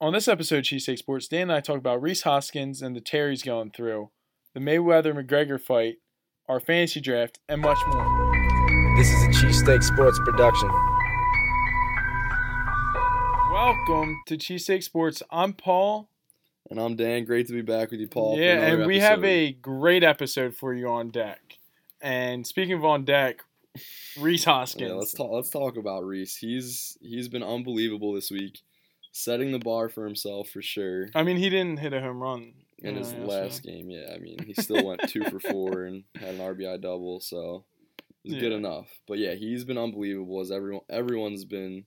On this episode of Cheesesteak Sports, Dan and I talk about Rhys Hoskins and the Terry's going through, the Mayweather McGregor fight, our fantasy draft, and much more. This is a Cheesesteak Sports production. Welcome to Cheesesteak Sports. I'm Paul. And I'm Dan. Great to be back with you, Paul. yeah, another and we have a great episode for you on deck. And speaking of on deck, Rhys Hoskins. Yeah, let's talk. Let's talk about Rhys. He's he's been unbelievable this week, setting the bar for himself for sure. I mean, he didn't hit a home run In his know, last so- game, yeah, I mean, he still went two for four and had an RBI double, so it was good enough. But yeah, he's been unbelievable. As everyone everyone's been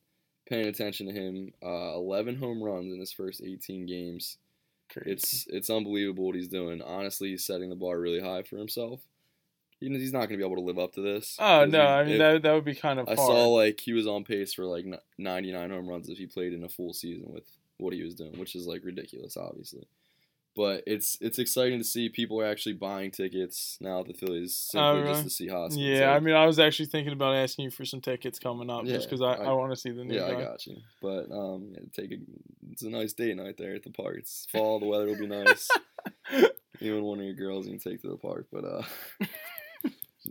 paying attention to him. Uh, Eleven home runs in his first 18 games. Crazy. It's it's unbelievable what he's doing. Honestly, he's setting the bar really high for himself. He- He's not going to be able to live up to this. Oh no! I mean if- that that would be kind of I hard. saw like he was on pace for like 99 home runs if he played in a full season with what he was doing, which is like ridiculous, obviously. But it's it's exciting to see people are actually buying tickets now at the Phillies simply Oh, just to see Hoskins. yeah, I mean, I was actually thinking about asking you for some tickets coming up, just because I, I, I- want to see the new yeah, I got you. But um, yeah, take a it's a nice date night there at the park. It's fall, the weather will be nice. you and one of your girls you can take to the park. But uh,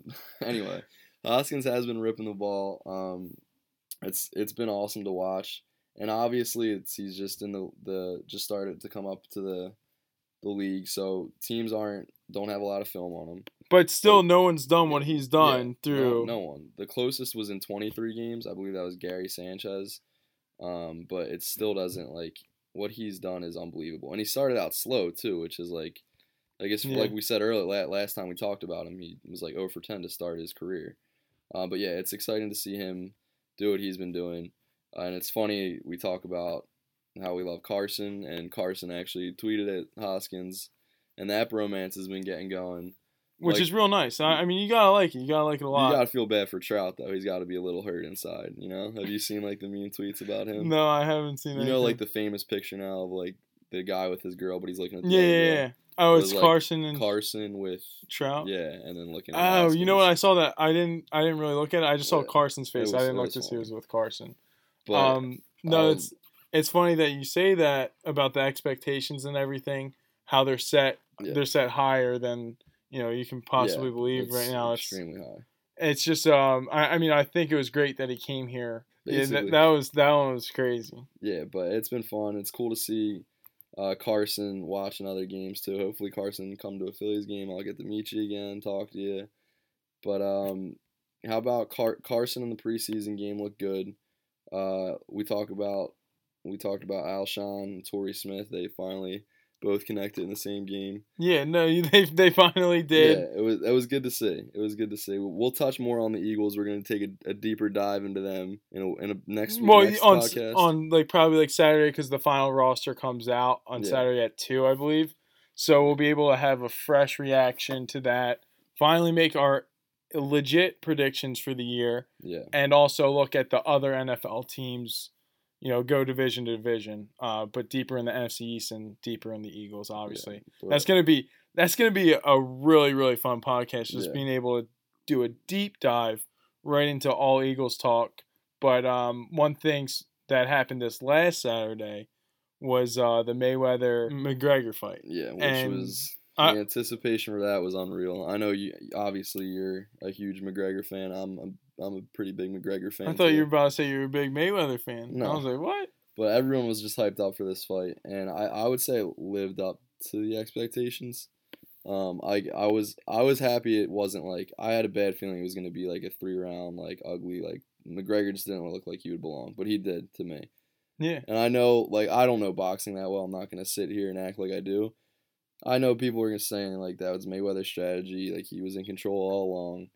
anyway, Hoskins has been ripping the ball. Um, it's it's been awesome to watch, and obviously it's he's just in the the just started to come up to the the league, so teams aren't don't have a lot of film on him. But still, no one's done what he's done Yeah, through. no, no one. The closest was in 23 games. I believe that was Gary Sanchez. Um, but it still doesn't like what he's done is unbelievable. And he started out slow too, which is like I guess Yeah. like we said earlier last time we talked about him, he was like 0 for 10 to start his career. Uh, but yeah, it's exciting to see him do what he's been doing. Uh, and it's funny we talk about how we love Carson, and Carson actually tweeted at Hoskins, and that bromance has been getting going. which like- is real nice. I, I mean, you gotta like it. You gotta like it a lot. You gotta feel bad for Trout though. He's got to be a little hurt inside. You know, have you seen like the mean tweets about him? no, I haven't seen. It. You know, like the famous picture now of like the guy with his girl, but he's looking at the yeah, yeah, yeah. Oh, it's like, Carson and Carson with Trout. yeah, and then looking. At Oh, you know what? I saw that. I didn't. I didn't really look at it. I just saw Carson's face. it I didn't look was to see it was with Carson. But um, no, um, it's it's funny that you say that about the expectations and everything. How they're set. Yeah. They're set higher than you know you can possibly yeah, believe right now. It's extremely high. it's just um. I, I mean, I think it was great that he came here. Yeah, that, that was that one was crazy. Yeah, but it's been fun. It's cool to see uh, Carson watching other games too. Hopefully Carson come to a Phillies game. I'll get to meet you again, talk to you. But um, how about Car- Carson in the preseason game looked good. Uh, we talk about we talked about Alshon Torrey Smith. They finally both connected in the same game. Yeah, no, they they finally did. Yeah, it was it was good to see. It was good to see. We'll touch more on the Eagles. We're gonna take a, a deeper dive into them in a, in a next well, next on podcast. on like probably like Saturday because the final roster comes out on Yeah. Saturday at two, I believe. So we'll be able to have a fresh reaction to that. Finally, make our legit predictions for the year, yeah, and also look at the other NFL teams. You know, go division to division, uh, but deeper in the NFC East and deeper in the Eagles. Obviously, but- that's gonna be that's gonna be a really really fun podcast. Just Yeah. being able to do a deep dive right into all Eagles talk. But um, one thing that happened this last Saturday was uh, the Mayweather McGregor fight. Yeah, which And was I- the anticipation for that was unreal. I know you obviously you're a huge McGregor fan. I'm a, I'm a pretty big McGregor fan. I thought too. you were about to say you were a big Mayweather fan. No. I was like, what? but everyone was just hyped up for this fight, and I, I would say it lived up to the expectations. Um, I I was I was happy it wasn't like I had a bad feeling it was gonna be like a three round like ugly like McGregor just didn't look like he would belong, but he did to me. Yeah. And I know, like, I don't know boxing that well. I'm not gonna sit here and act like I do. I know people are gonna saying like that was Mayweather's strategy, like he was in control all along.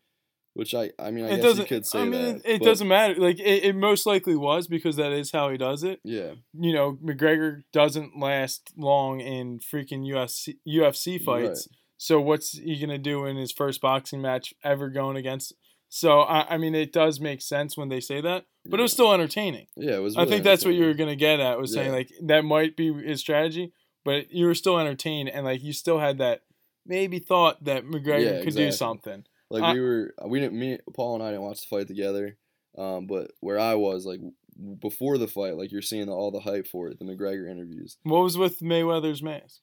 Which I, I mean, I it guess you could say I mean, that. it, but doesn't matter. Like it, it most likely was because that is how he does it. Yeah, you know, McGregor doesn't last long in freaking UFC UFC fights. So what's he gonna do in his first boxing match ever going against? So I, I mean, it does make sense when they say that, but it was still entertaining. yeah, it was. I think that's what you were gonna get at was saying like that might be his strategy, but you were still entertained and like you still had that maybe thought that McGregor Yeah, could do exactly. something. Like I- we were, we didn't. Me, Paul and I didn't watch the fight together. Um, but where I was, like before the fight, like you're seeing all the hype for it, the McGregor interviews. What was with Mayweather's mask?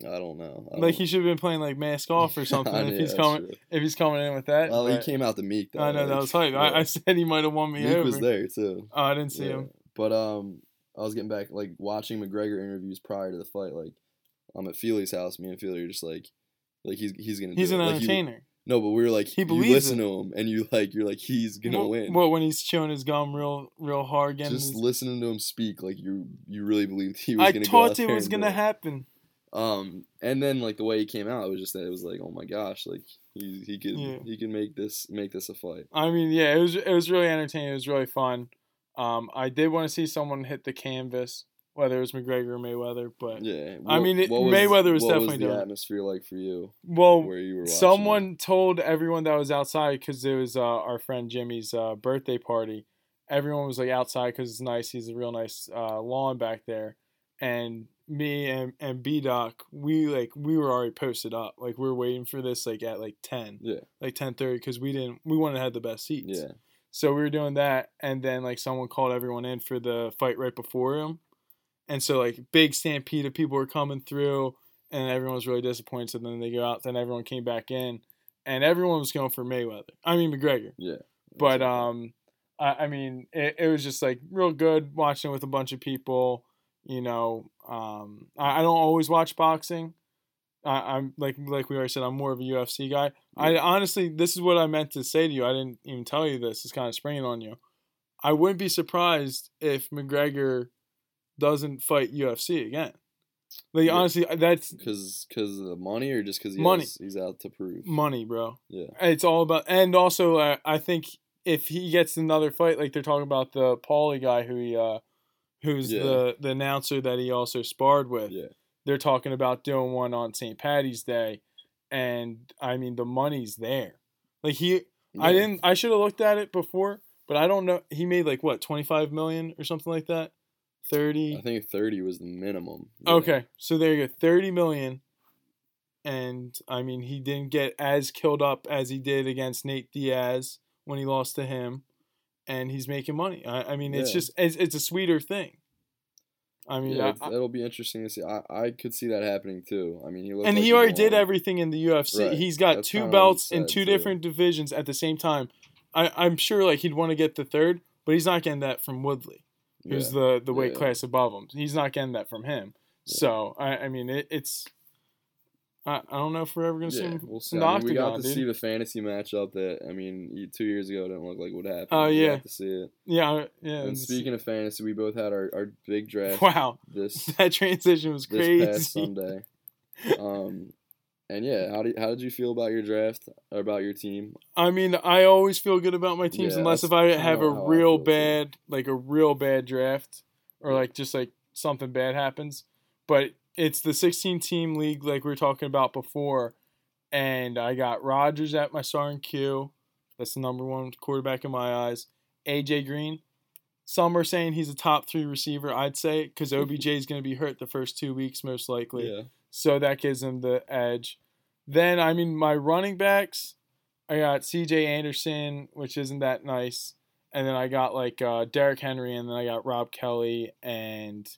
I don't know. I Like don't- he should have been playing like mask off or something. I if he's coming, true. if he's coming in with that. Well, but- he came out the Meek though. I know that like, was hype. yeah. I, I said he might have won me Meek over. was there too. Oh, I didn't see Yeah. him. But um, I was getting back like watching McGregor interviews prior to the fight. Like I'm at Feely's house. Me and Feely are just like, like he's he's gonna. He's an it. Like, you- entertainer. No, but we were like, He you listen it. to him, and you like, you're like, he's gonna what, win. what when he's chewing his gum real, real hard? Getting just his, listening to him speak, like you you really believed he was I gonna. go thought it was gonna happen. Um, and then like the way he came out, it was just that it was like, oh my gosh, like he he could Yeah. he can make this make this a fight. I mean, yeah, it was it was really entertaining. It was really fun. Um, I did want to see someone hit the canvas, whether it was McGregor or Mayweather. But Yeah, I mean, it- Mayweather was what definitely was the doing atmosphere like for you well, where you were. watching it? someone told everyone that was outside because it was uh, our friend Jimmy's uh, birthday party. Everyone was like outside because it's nice. He's a real nice uh, lawn back there, and me and and B Doc, we like we were already posted up. Like we were waiting for this like at like ten, Yeah. like ten thirty because we didn't we wanted to have the best seats. Yeah, So we were doing that, and then like someone called everyone in for the fight right before him, and so like big stampede of people were coming through, and everyone was really disappointed. So then they go out, then everyone came back in, and everyone was going for Mayweather. I mean McGregor, yeah. but um, I, I mean it, it was just like real good watching with a bunch of people. You know, um, I, I don't always watch boxing. I, I'm like like we already said, I'm more of a UFC guy. I honestly, this is what I meant to say to you. I didn't even tell you this. It's kind of springing on you. I wouldn't be surprised if McGregor doesn't fight UFC again. Like Yeah. honestly, that's Cause, cause of the money, or just cause he Money. has- he's out to prove. money, bro. Yeah, It's all about, and also uh, I think if he gets another fight, like they're talking about the Paulie guy who he, uh, who's Yeah. the the announcer that he also sparred with. yeah, They're talking about doing one on St. Patty's Day, and I mean the money's there. Like he, I didn't. I should have looked at it before, but I don't know. He made like what twenty five million or something like that. Thirty. I think thirty was the minimum. Yeah. Okay, so there you go, thirty million. And I mean, he didn't get as killed up as he did against Nate Diaz when he lost to him, and he's making money. I, I mean, it's Yeah. just it's, it's a sweeter thing. I mean, Yeah, I- that'll be interesting to see. I, I could see that happening too. I mean, he looked and like he already did everything in the UFC. Right. He's got That's two kinda what he belts in two too. different divisions at the same time. I, I'm sure like he'd want to get the third, but he's not getting that from Woodley, who's Yeah. the the weight Yeah. class above him. He's not getting that from him. Yeah. So I, I mean, it, it's. I, I don't know if we're ever gonna see him we'll see. I mean, we got to dude. see the fantasy matchup that I mean, two years ago didn't look like what happened. Oh, We yeah. got to see it. Yeah, yeah. And speaking of fantasy, we both had our, our big draft wow, this that transition was crazy. this past Sunday. Um, and yeah, how did how did you feel about your draft or about your team? I mean, I always feel good about my teams Yeah, unless if I have a real feel, too. bad, like a real bad draft, or like just like something bad happens. But it's the 16 team league, like we were talking about before, and I got Rodgers at my starting Q. That's the number one quarterback in my eyes. AJ Green. Some are saying he's a top three receiver. I'd say because OBJ is going to be hurt the first two weeks most likely. Yeah, So that gives him the edge. Then, I mean, my running backs, I got CJ Anderson, which isn't that nice. And then I got like uh, Derrick Henry, and then I got Rob Kelley and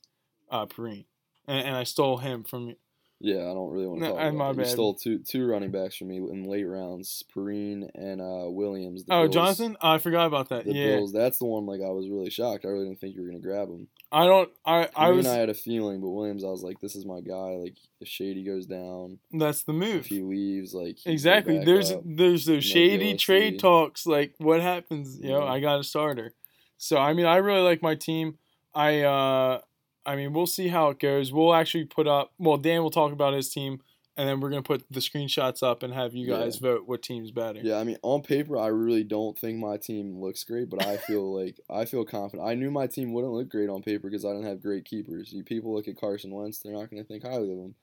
uh, Perine. And, and I stole him from. yeah. I don't really want to No, talk about my. You bad. stole two two running backs from me in late rounds, Perine and uh, Williams. Oh, Bills- Jonathan? Oh, I forgot about that. The yeah. Bills. That's the one. Like I was really shocked. I really didn't think you were gonna grab him. I don't. I, I was. I had a feeling, but Williams, I was like, this is my guy. Like if Shady goes down, that's the move. if he leaves, like Exactly. There's backup. there's those shady trade talks. Like what happens? You know, I got a starter. So I mean, I really like my team. I uh, I mean, we'll see how it goes. We'll actually put up. Well, Dan will talk about his team, and then we're gonna put the screenshots up and have you Yeah. guys vote what team's better. Yeah, I mean, on paper, I really don't think my team looks great, but I feel like I feel confident. I knew my team wouldn't look great on paper because I didn't have great keepers. You people look at Carson Wentz, they're not going to think highly of him.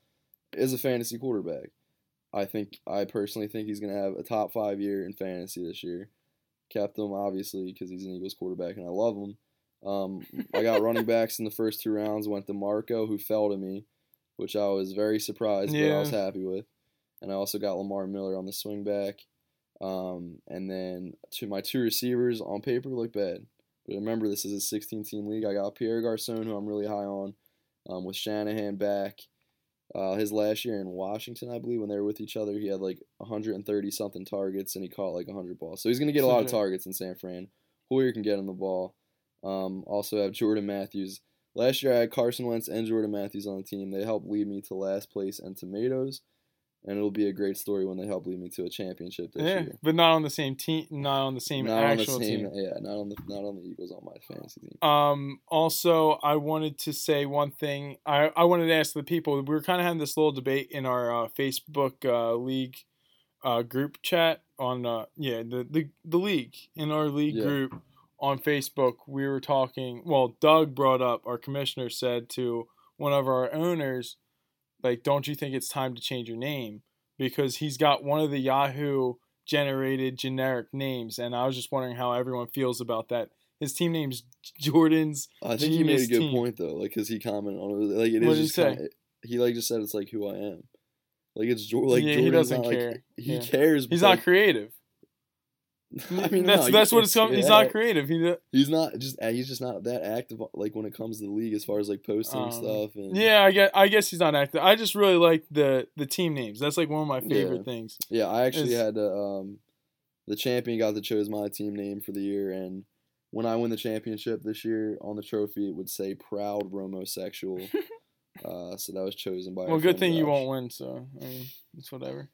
Is a fantasy quarterback. I think I personally think he's going to have a top five year in fantasy this year. Kept him obviously because he's an Eagles quarterback and I love him. Um, I got running backs in the first two rounds. Went to Marco, who fell to me, which I was very surprised, but I was happy with. And I also got Lamar Miller on the swing back. Um, and then to my two receivers on paper look bad, But remember, this is a 16 team league. I got Pierre Garcon, who I'm really high on, um, with Shanahan back. Uh, his last year in Washington, I believe, when they were with each other, he had like 130 something targets and he caught like 100 balls. So he's going to get a lot of targets in San Fran. Hoyer can get on the ball. Um, also have Jordan Matthews. Last year I had Carson Wentz and Jordan Matthews on the team. They helped lead me to last place and tomatoes and it'll be a great story when they help lead me to a championship this yeah, year. but not on the same team, not on the same Not actual on the same, team. yeah, not on the not on the Eagles on my fantasy team. Um, also, I wanted to say one thing. I, I wanted to ask the people. We were kind of having this little debate in our uh, Facebook uh, league uh, group chat on uh, yeah the, the the league in our league Yeah. group on Facebook. We were talking. Well, Doug brought up our commissioner said to one of our owners, like, don't you think it's time to change your name because he's got one of the Yahoo generated generic names, and I was just wondering how everyone feels about that. His team name's Jordan's I think he made a good team. point though, like because he commented on it. Like it What is just say? kinda, he like just said it's like who I am. Like it's like Yeah, he doesn't not like care. he Yeah. cares. He's not creative. I mean, that's no, you that's what it's coming. He's not creative. He, He's not just uh, he's just not that active like when it comes to the league as far as like posting Um, stuff and yeah, I guess I guess he's not active. I just really like the the team names. That's like one of my favorite Yeah. things. Yeah, I actually is- had to, um, the champion got to choose my team name for the year, and when I win the championship this year on the trophy, it would say "Proud Romosexual." uh, so that was chosen by. Well, good thing you Josh. won't win. So I mean, it's whatever.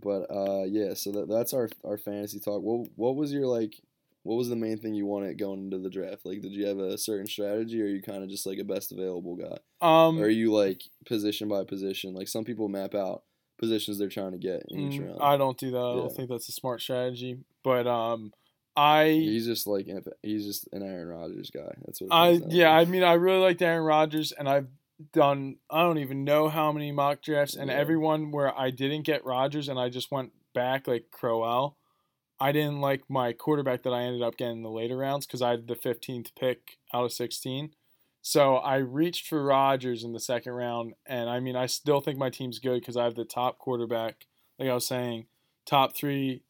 But uh, yeah, so that, that's our our fantasy talk. What what was your like? What was the main thing you wanted going into the draft? Like, did you have a certain strategy, or are you kind of just like a best available guy? Um, or are you like position by position? Like some people map out positions they're trying to get in each mm, round. I don't do that. I don't think that's a smart strategy. But um, I He's just like he's just an Aaron Rodgers guy. That's what. I yeah. I mean, I really liked Aaron Rodgers, and I've done I don't even know how many mock drafts, and Yeah. everyone where I didn't get Rodgers, and I just went back like Crowell. I didn't like my quarterback that I ended up getting in the later rounds because I had the 15th pick out of 16. So I reached for Rodgers in the second round, and I mean, I still think my team's good because I have the top quarterback, like I was saying, top three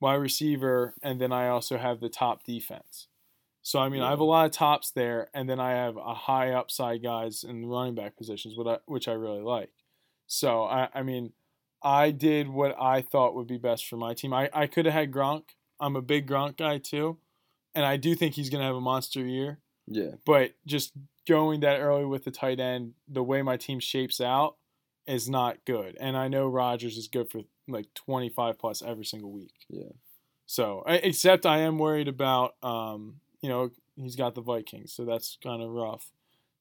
wide receiver, and then I also have the top defense. So I mean, I have a lot of tops there, and then I have a high upside guys in the running back positions, which I, which I really like. So I, I mean, I did what I thought would be best for my team. I, I could have had Gronk. I'm a big Gronk guy too, and I do think he's gonna have a monster year. yeah. But just going that early with the tight end, the way my team shapes out, is not good. And I know Rodgers is good for like 25 plus every single week. Yeah. So, except I am worried about, um, you know, he's got the Vikings, so that's kind of rough.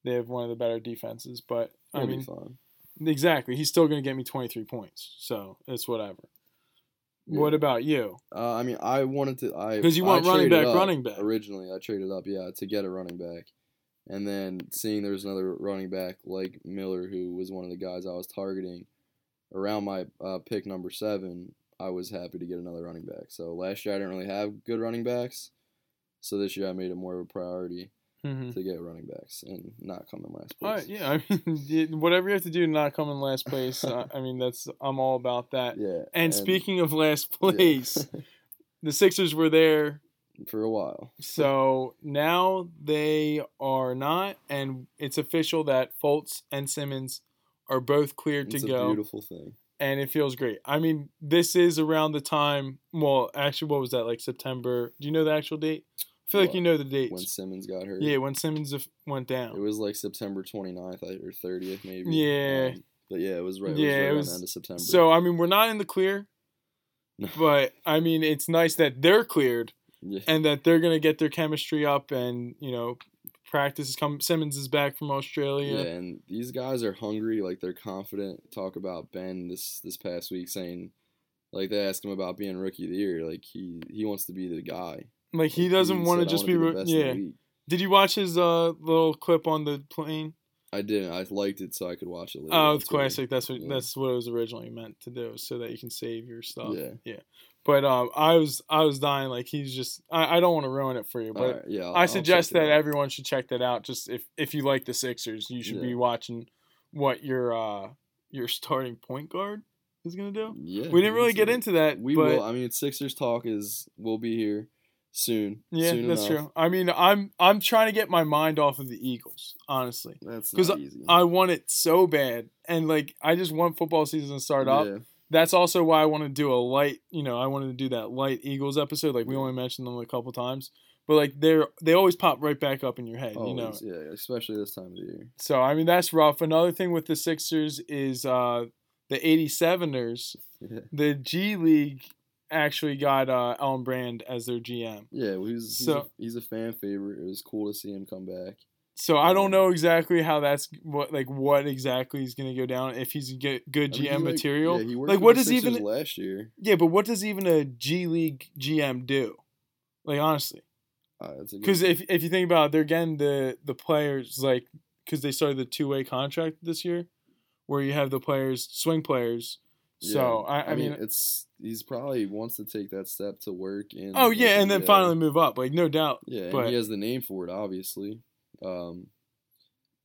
They have one of the better defenses, but I He'll mean, exactly, he's still going to get me 23 points, so it's whatever. What about you? Uh, I mean, I wanted to. I because you I want running back, running back. Originally, I traded up, yeah, to get a running back, and then seeing there was another running back like Miller, who was one of the guys I was targeting, around my uh, pick number seven, I was happy to get another running back. So last year I didn't really have good running backs, so this year I made it more of a priority Mm-hmm. to get running backs and not come in last place. right, yeah, I mean, whatever you have to do to not come in last place, I, I mean, that's I'm all about that. Yeah. And, speaking of last yeah. place, the Sixers were there, for a while. so now they are not, and it's official that Fultz and Simmons are both cleared It's to a go, beautiful thing. and it feels great. I mean, this is around the time. Well, actually, what was that like September? Do you know the actual date? I feel like you know the dates. When Simmons got hurt. yeah, when Simmons went down. It was like September 29th or 30th maybe. Yeah. Um, but yeah, it was right. Yeah, it it was right was- the end of September. So I mean, we're not in the clear, but I mean, it's nice that they're cleared yeah, and that they're gonna get their chemistry up, and you know, practice is coming. Simmons is back from Australia. yeah, and these guys are hungry. Like they're confident. Talk about Ben this this past week saying, like they asked him about being rookie of the year. Like he he wants to be the guy. Like he doesn't want to just be. the ro- best in the yeah. Did you watch his uh little clip on the plane? I didn't. I liked it so I could watch it later. Oh, it's classic. That's what Yeah. that's what it was originally meant to do, so that you can save your stuff. Yeah. yeah. But um, I was I was dying. Like he's just. I, I don't want to ruin it for you, but Alright, yeah, I'll- I suggest that everyone should check that out. Just if if you like the Sixers, you should be watching what your uh your starting point guard is gonna do. Yeah, We didn't really get into that, We but will. I mean, Sixers talk is we'll be here. Soon. Yeah, soon that's enough. true. I mean, I'm I'm trying to get my mind off of the Eagles, honestly, That's 'Cause not easy. I want it so bad, and like I just want football season to start up. That's also why I want to do a light. You know, I wanted to do that light Eagles episode. Like we only mentioned them a couple times, but like they're they always pop right back up in your head. You know, yeah, especially this time of the year. So I mean that's rough. Another thing with the Sixers is uh the 87ers, Yeah, the G League actually got uh Elton Brand as their GM. yeah well, he's he's, a, he's a fan favorite. It was cool to see him come back. So I don't know exactly how that's what like what exactly is going to go down if he's get good I mean, GM he, like- material. Yeah, worked like what does even last year? Yeah, but what does even a G League GM do? Like honestly. Uh, good- Cuz if if you think about it, they're getting the the players like cuz they started the two-way contract this year where you have the players swing players. So Yeah, I, I, mean it's he's probably wants to take that step to work and Oh yeah, and then NBA. finally move up, like no doubt. Yeah, and but- he has the name for it, obviously. Um,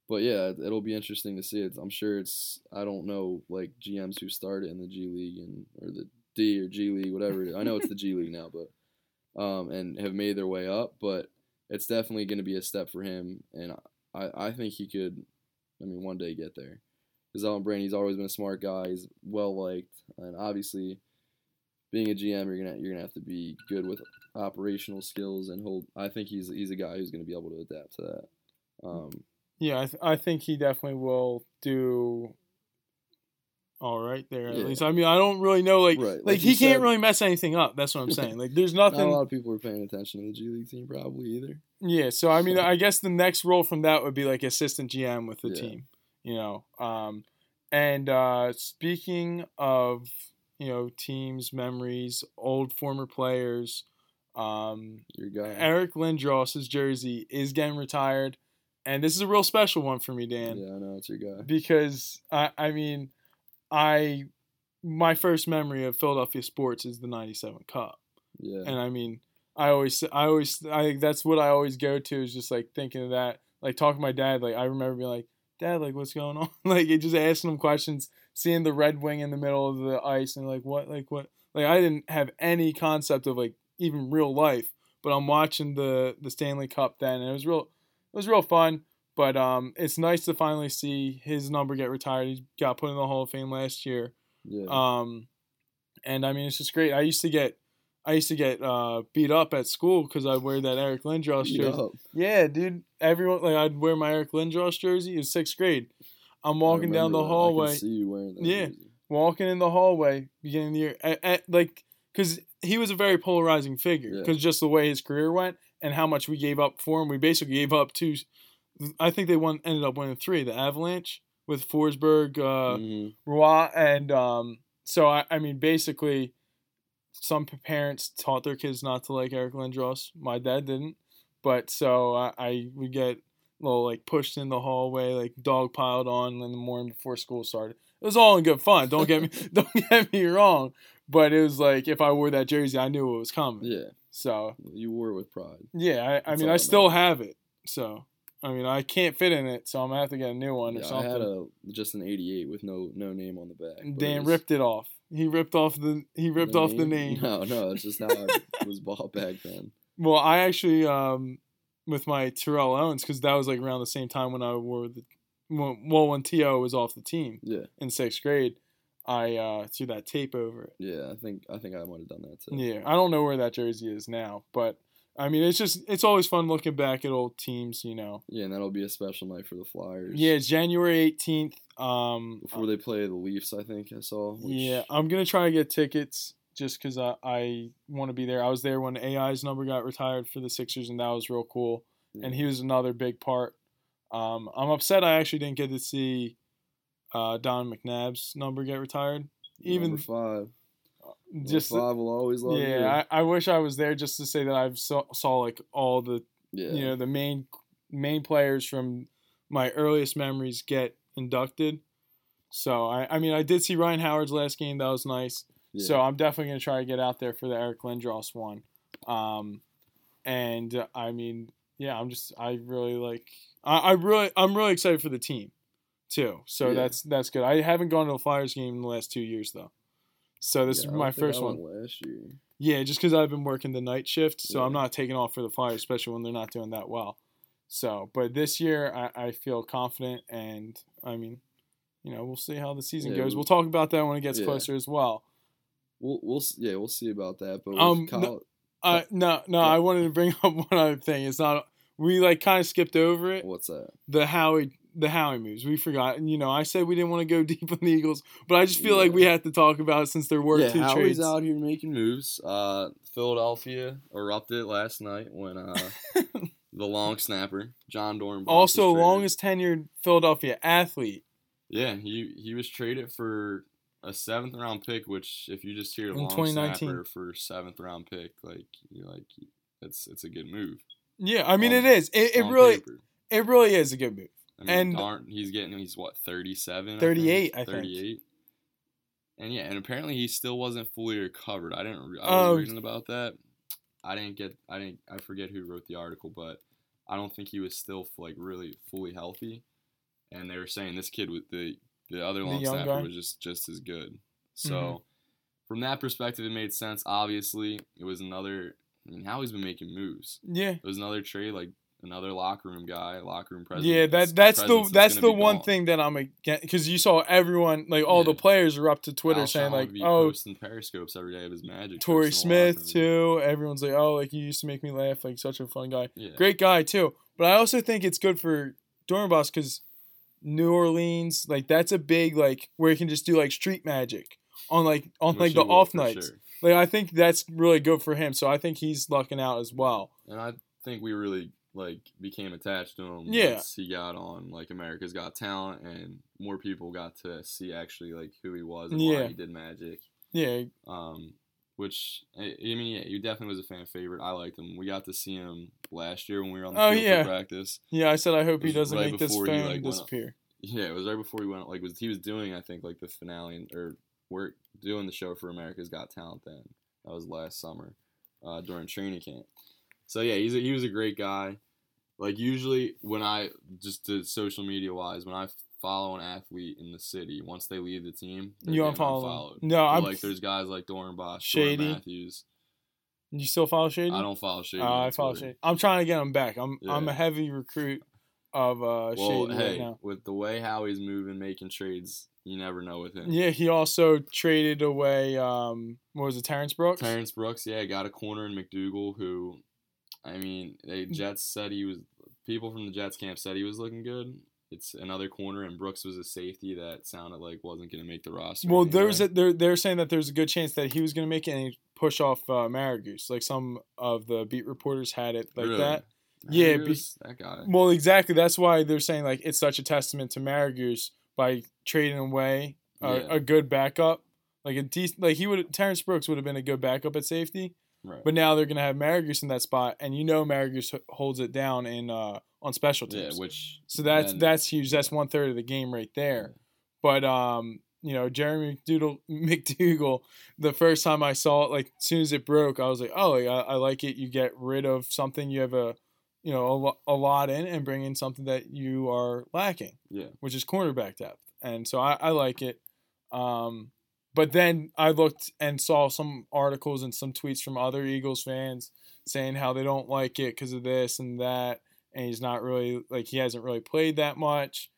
but yeah, it- it'll be interesting to see it. I'm sure it's I don't know like GMs who started in the G League and or the D or G League, whatever. it is. I know it's the G League now, but um, and have made their way up. But it's definitely going to be a step for him, and I I think he could. I mean, one day get there. Because Elton Brand, he's always been a smart guy. He's well liked, and obviously, being a GM, you're gonna you're gonna have to be good with operational skills and hold. I think he's he's a guy who's gonna be able to adapt to that. Um, Yeah, I, th- I think he definitely will do all right there at Yeah. least. I mean, I don't really know like Right, like, like he you can't really mess anything up. That's what I'm saying. Like there's not a lot of people are paying attention to the G League team probably either. Yeah, so I mean, I guess the next role from that would be like assistant GM with the Yeah. team, you know. Um, and uh, speaking of you know teams, memories, old former players, um, Your guy. Eric Lindros's jersey is getting retired, and this is a real special one for me, Dan, yeah, I know it's your guy. because I I mean, I my first memory of Philadelphia sports is the '97 Cup. Yeah, And I mean, I always, I always, I that's what I always go to is just like thinking of that. Like talking to my dad, like I remember being like, Dad, like what's going on? like it just asking him questions, seeing the Red Wing in the middle of the ice, and like what, like what, like I didn't have any concept of like even real life, but I'm watching the the Stanley Cup then, and it was real, it was real fun. But um, it's nice to finally see his number get retired. He got put in the Hall of Fame last year. yeah. Um, and I mean, it's just great. I used to get, I used to get uh, beat up at school because I'd wear that Eric Lindros Beat jersey. up. Yeah, dude. Everyone like I'd wear my Eric Lindros jersey. in sixth grade. I'm walking down the that. I hallway, see you wearing that. Yeah. jersey. walking in the hallway, beginning of the year, at, at, like because he was a very polarizing figure Yeah. because just the way his career went and how much we gave up for him. We basically gave up two. I think they won ended up winning three. The Avalanche with Forsberg. Uh, Mhm. Roy and um, so I, I mean basically, some parents taught their kids not to like Eric Lindros. My dad didn't, but so I, I would get a little like pushed in the hallway, like dog piled on in the morning before school started. It was all in good fun. Don't get me don't get me wrong, but it was like if I wore that jersey, I knew it was coming. Yeah, So you wore it with pride. yeah, I, I mean I still matters. have it. So I mean I can't fit in it, so I'm gonna have to get a new one or Yeah, I had a just an '88 with no no name on the back. Dan was- ripped it off. He ripped off the he ripped the off the name. No, no, it's just how it was bought back then. Well, I actually um with my Terrell Owens because that was like around the same time when I wore the well when To was off the team Yeah, in sixth grade. I uh, threw that tape over it. yeah. I think I think I might have done that too. Yeah, I don't know where that jersey is now, but I mean it's just it's always fun looking back at old teams. You know. Yeah, and that'll be a special night for the Flyers. Yeah, January eighteenth. Um, Before they play the Leafs, I think I saw. Which, Yeah, I'm gonna try to get tickets just because I, I want to be there. I was there when AI's number got retired for the Sixers, and that was real cool. And he was another big part. Um, I'm upset I actually didn't get to see uh, Don McNabb's number get retired. Even Number five. Just five will always love you. yeah, I, I wish I was there just to say that I've saw, saw like all the yeah. you know the main main players from my earliest memories get inducted. So I, I mean I did see Ryan Howard's last game. That was nice. yeah. So I'm definitely gonna try to get out there for the Eric Lindros one. Um, and uh, I mean, yeah, I'm just I really like I, I really I'm really excited for the team too. So Yeah. that's that's good. I haven't gone to a Flyers game in the last two years though. So this Yeah, is my first one. Last year. Yeah, just because I've been working the night shift, so I'm not taking off for the Flyers, especially when they're not doing that well. So, but this year I, I feel confident, and I mean, you know, we'll see how the season Yeah, goes. we- We'll talk about that when it gets Yeah. closer as well. We'll we'll yeah we'll see about that. But Um, Kyle, no- Uh, no, no, Yeah. I wanted to bring up one other thing. It's not we like kind of skipped over it. what's that? The Howie, the Howie moves. We forgot. And, you know, I said we didn't want to go deep on the Eagles, but I just feel like we have to talk about it since there were yeah, two Howie's trades. out here making moves. Uh, Philadelphia erupted last night when uh, the long snapper Jon Dorenbos. Also, longest tenured Philadelphia athlete Yeah, he he was traded for a seventh round pick, which if you just hear In long snapper for seventh round pick, like you like it's it's a good move. Yeah, I mean On- it is. It, it really paper. it really is a good move. I mean, and- aren't he's getting he's what 37 38, I think. 38 and yeah and apparently he still wasn't fully recovered i didn't i Oh. was reading about that i didn't get i didn't i forget who wrote the article but i don't think he was still like really fully healthy and they were saying this kid with the the other long young snapper guy? was just just as good so Mhm. from that perspective it made sense obviously it was another i mean howie's been making moves Yeah. it was another trade like another locker room guy locker room president Yeah, that's- that that's the that's the one gone. thing that I'm against because you saw everyone like all the players are up to Twitter Al saying like, oh, posting periscopes every day of his magic. Torrey tricks in the locker Smith too. Everyone's like, oh, like you used to make me laugh, like such a fun guy, Yeah. great guy too. But I also think it's good for Dorenbos because New Orleans, like that's a big like where you can just do like street magic on like on Which like the off nights. sure. Like I think that's really good for him. So I think he's lucking out as well. And I think we really like became attached to him Yeah. once he got on like America's Got Talent, and more people got to see actually like who he was and Yeah. why he did magic. Yeah, Um, which I, I mean, yeah, he definitely was a fan favorite. I liked him. We got to see him last year when we were on the Oh, field yeah. for practice. yeah. I said I hope he doesn't right make this fan like, disappear. Yeah, it was right before he went. Like, was he was doing? I think like the finale or we're doing the show for America's Got Talent. Then that was last summer uh, during training camp. So yeah, he's a, he was a great guy. Like usually when I just to social media wise, when I follow an athlete in the city, once they leave the team, You don't follow. No, But, I'm like there's guys like Dorenbos, Shady. Jordan Matthews. You still follow Shady? I don't follow Shady. Uh, I follow Twitter. Shady. I'm trying to get him back. I'm I'm a heavy recruit of uh, Well, Shady hey, right now. with the way how he's moving, making trades, you never know with him. Yeah, he also traded away um what was it, Terrence Brooks? Terrence Brooks, yeah, got a corner in McDougle who, I mean, they Mm. Jets said he was. People from the Jets camp said he was looking good. It's another corner, and Brooks was a safety that sounded like wasn't going to make the roster. Well, there's a, they're they're saying that there's a good chance that he was gonna make it and push off uh, Maragos. Like some of the beat reporters had it like Really? that. Yeah, was- that guy. Well, exactly. That's why they're saying like it's such a testament to Maragos by trading away a, Yeah. a good backup. Like a decent, like he would Terrence Brooks would have been a good backup at safety. Right. But now they're gonna have Maragos in that spot, and you know Maragos h- holds it down in uh, on special yeah, teams. which so that's then- that's huge. That's one third of the game right there. But um, you know, Jeremy McDougle, McDougle, the first time I saw it, like as soon as it broke, I was like, oh, I, I like it. You get rid of something you have a, you know, a, a lot in, and bring in something that you are lacking, Yeah. which is cornerback depth. And so I, I like it. Um, but then I looked and saw some articles and some tweets from other Eagles fans saying how they don't like it because of this and that, and he's not really like he hasn't really played that much.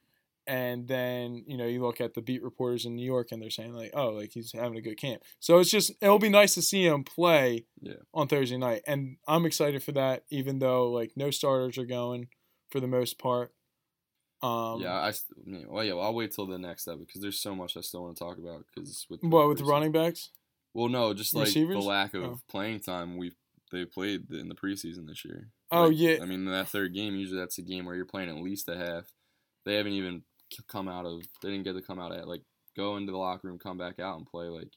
And then you know you look at the beat reporters in New York and they're saying like, oh, like he's having a good camp. So it's just it'll be nice to see him play Yeah. on Thursday night, and I'm excited for that. Even though like no starters are going for the most part. Um, yeah, I. well, yeah, well, I'll wait till the next step because there's so much I still want to talk about. Because with What with the running backs? Well, no, just like Receivers? the lack of Oh. playing time we they played in the preseason this year. Oh, Like, yeah. I mean that third game usually that's a game where you're playing at least a half. They haven't even come out of. They didn't get to come out at like go into the locker room, come back out and play. Like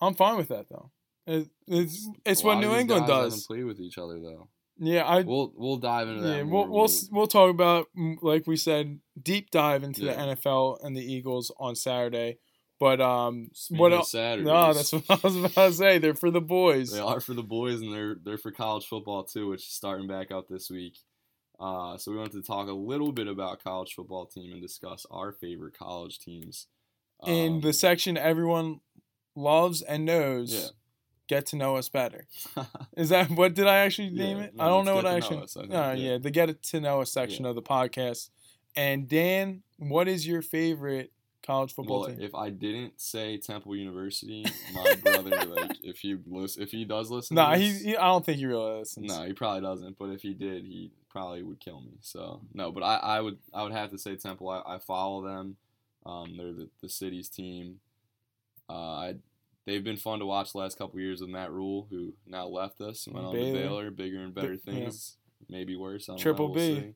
I'm fine with that though. It, it's it's what New England does. Haven't with each other though. Yeah, I We'll we'll dive into that. yeah we'll we'll we'll talk about mm, like we said deep dive into Yeah. the NFL and the Eagles on Saturday. But um, Speaking what else? No, that's what I was about to say. They're for the boys. They are for the boys, and they're they're for college football too, which is starting back up this week. Uh, so we wanted to talk a little bit about college football team and discuss our favorite college teams. in Um, the section everyone loves and knows. yeah. Get to know us better. Is that what did I actually Yeah, name it? no, I don't know what I actually. Us, I think, no, yeah. yeah. the get to know us section Yeah. of the podcast. And Dan, what is your favorite college football well, team? if I didn't say Temple University, my brother, like, if he listen, if he does listen, Nah, to he, he. I don't think he really listens. no, he probably doesn't. But if he did, he probably would kill me. So no, but I, I would, I would have to say Temple. I, I follow them. Um, they're the, the city's team. Uh, I, they've been fun to watch the last couple years with Matt Rhule, who now left us and went on Baylor. to Baylor, bigger and better yeah. things, maybe worse. Triple know, we'll B.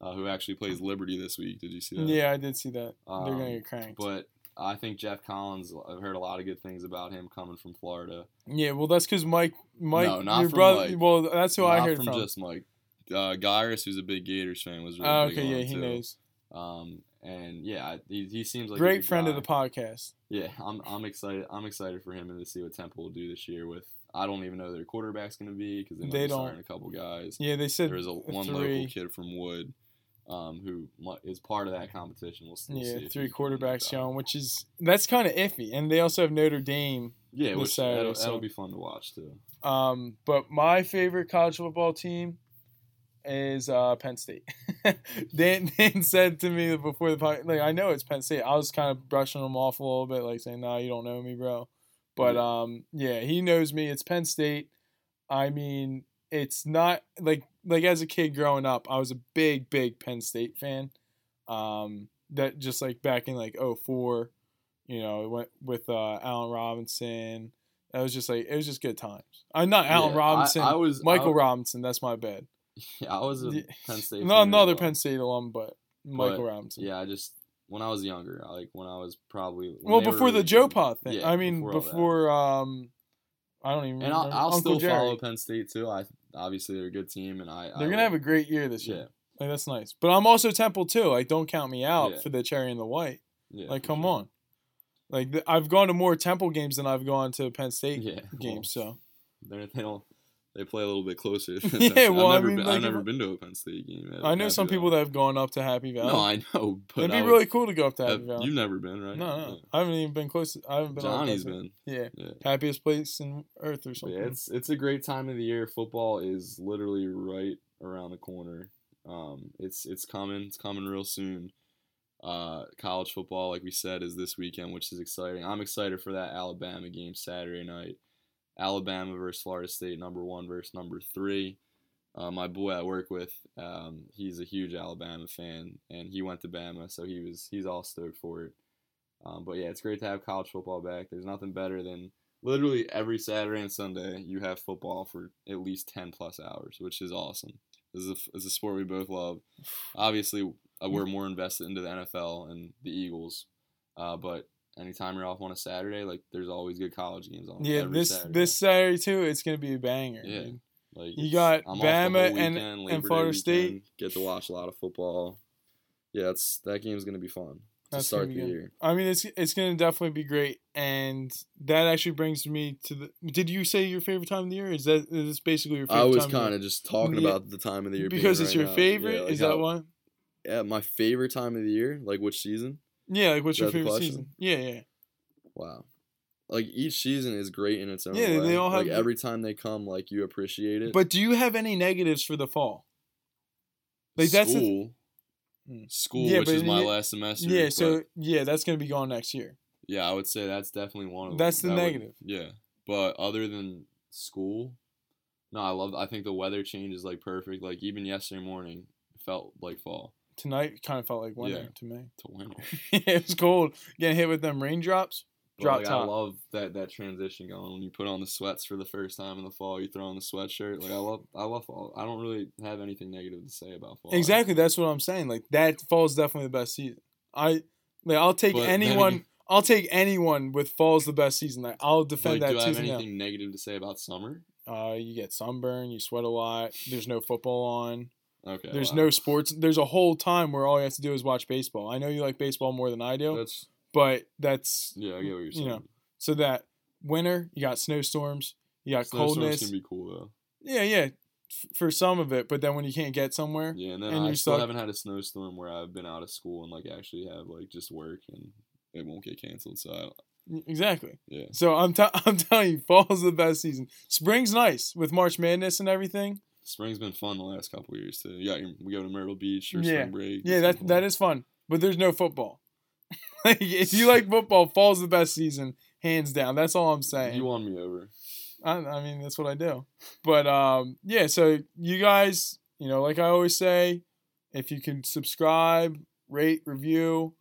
Uh, who actually plays Liberty this week? Did you see that? Yeah, I did see that. They're gonna Um, get cranked. But I think Geoff Collins. I've heard a lot of good things about him coming from Florida. yeah, well, that's because Mike, Mike, No, not your from brother. Mike. Well, that's who I heard from, from. just Mike. Uh, Gyrus, who's a big Gators fan, was really Oh, okay, on yeah, he too. knows. Um, and yeah, I- he, he seems like a Great friend of the podcast. Yeah, I'm I'm excited. I'm excited for him and to see what Temple will do this year. With I don't even know their quarterback's going to be because they, might They be don't. starting a couple guys. Yeah, they said There is a one three. local kid from Wood, um, who is part of that competition. We'll, we'll yeah, three he can win that quarterbacks going, which is that's kind of iffy. And they also have Notre Dame. Yeah, which Saturday, that'll, so- that'll be fun to watch too. Um, but my favorite college football team is uh, Penn State. Dan, Dan said to me before the podcast, like I know it's Penn State. I was kind of brushing him off a little bit, like saying, "No, you don't know me, bro." But Yeah. um, yeah, he knows me. It's Penn State. I mean, it's not like like as a kid growing up, I was a big, big Penn State fan. Um, that just like back in like 04, you know, it went with uh, Allen Robinson. That was just like it was just good times. I'm not Allen Yeah, I- Robinson. I, was Michael I, Robinson. That's my bad. Yeah, I was a Yeah. Penn State. As another. Penn State alum, but Michael But, Robinson. Yeah, I just when I was younger, like when I was probably well, before the Joe. Pot thing. Yeah, I mean, before before, um, I don't even. And I'll, remember. I'll still Jerry. follow Penn State too. I obviously they're a good team, and I They're gonna have a great year this year. yeah Like that's nice. But I'm also Temple too. Like don't count me out Yeah. for the cherry and the white. yeah. Like come sure. on. Like th- I've gone to more Temple games than I've gone to Penn State Yeah, games. So They're, they don't. They play a little bit closer. Yeah, well, I I've never mean, been, like, I've never been to a Penn State game. I know Happy some people that have gone up to Happy Valley. No, I know, but It'd be I really cool to go up to Happy Valley. You've never been, right? No, no, I haven't even been close. To, I haven't been. Johnny's been. Yeah. Yeah. happiest place in Earth or something. yeah, it's it's a great time of the year. Football is literally right around the corner. Um, it's it's coming. It's coming real soon. Uh, college football, like we said, is this weekend, which is exciting. I'm excited for that Alabama game Saturday night. Alabama versus Florida State, number one versus number three. Uh, my boy I work with, um, he's a huge Alabama fan, and he went to Bama, so he was he's all stoked for it. Um, but yeah, it's great to have college football back. There's nothing better than literally every Saturday and Sunday you have football for at least 10 plus hours, which is awesome. This is a, this is a sport we both love. Obviously, uh, we're more invested into the NFL and the Eagles, uh, but anytime you're off on a Saturday, like there's always good college games on. yeah, every this Saturday. this Saturday too. It's gonna be a banger. Yeah. dude. like you got I'm Bama and- weekend, and Labor Day Florida State. Get to watch a lot of football. Yeah, it's that game's gonna be fun to That's start the good. year. I mean, it's it's gonna definitely be great, and that actually brings me to the. Did you say your favorite time of the year? Is that is this basically your favorite? I was time of the year? kind of just talking Yeah, about the time of the year being because it's right your now. favorite. Yeah, like is that one? Yeah, my favorite time of the year, like which season? Yeah, like what's Is your favorite season? Yeah, yeah. Wow. Like each season is great in its own Yeah, way. they all have like every time they come, like you appreciate it. But do you have any negatives for the fall? Like that's the th- school, Hmm. school, Yeah, which but is my yeah- last semester. yeah. but So yeah, that's gonna be gone next year. yeah, I would say that's definitely one of them. That's the That would- negative. yeah, but other than school, no, I love. I think the weather change is like perfect. Like even yesterday morning felt like fall Tonight kind of felt like winter Yeah. to me. to winter. it was cold. Getting hit with them raindrops. But, Drop like, top. I love that that transition going when you put on the sweats for the first time in the fall. You throw on the sweatshirt. Like I love, I love fall. I don't really have anything negative to say about fall. Exactly, that's what I'm saying. Like that fall's definitely the best season. I like I'll take But anyone. again- I'll take anyone with fall's the best season. Like I'll defend Like, defend do I have anything negative to say about summer? Uh, you get sunburn. You sweat a lot. There's no football on. Okay. There's wow. no sports. There's a whole time where all you have to do is watch baseball. I know you like baseball more than I do, That's but that's yeah. I get what you're you saying. know, so that winter you got snowstorms. You got coldness. Snowstorms coldness. can be cool though. Yeah, yeah, f- for some of it. But then when you can't get somewhere, Yeah, and then And I you're still haven't had a snowstorm where I've been out of school and like actually have like just work and it won't get canceled. So I. Exactly. Yeah. So I'm t- I'm telling you, fall's the best season. Spring's nice with March Madness and everything. Spring's been fun the last couple years too. Yeah, we go to Myrtle Beach or Yeah. spring break. Yeah, It's that been that fun. fun, but there's no football. like if you like football, fall's the best season, hands down. That's all I'm saying. You won me over. I, I mean, that's what I do. But um, yeah. So you guys, you know, like I always say, if you can subscribe, rate, review,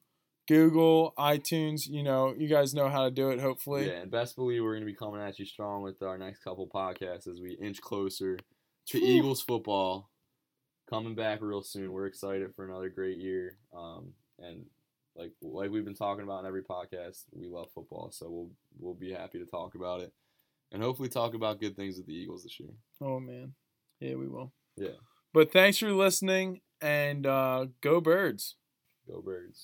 Google, iTunes, you know, you guys know how to do it. Hopefully. Yeah, and best believe we're gonna be coming at you strong with our next couple podcasts as we inch closer to Whew. Eagles football coming back real soon. We're excited for another great year. Um, and like like we've been talking about in every podcast, we love football, so we'll we'll be happy to talk about it. And hopefully talk about good things with the Eagles this year. Oh man. Yeah, we will. Yeah. But thanks for listening and uh, go birds. Go birds.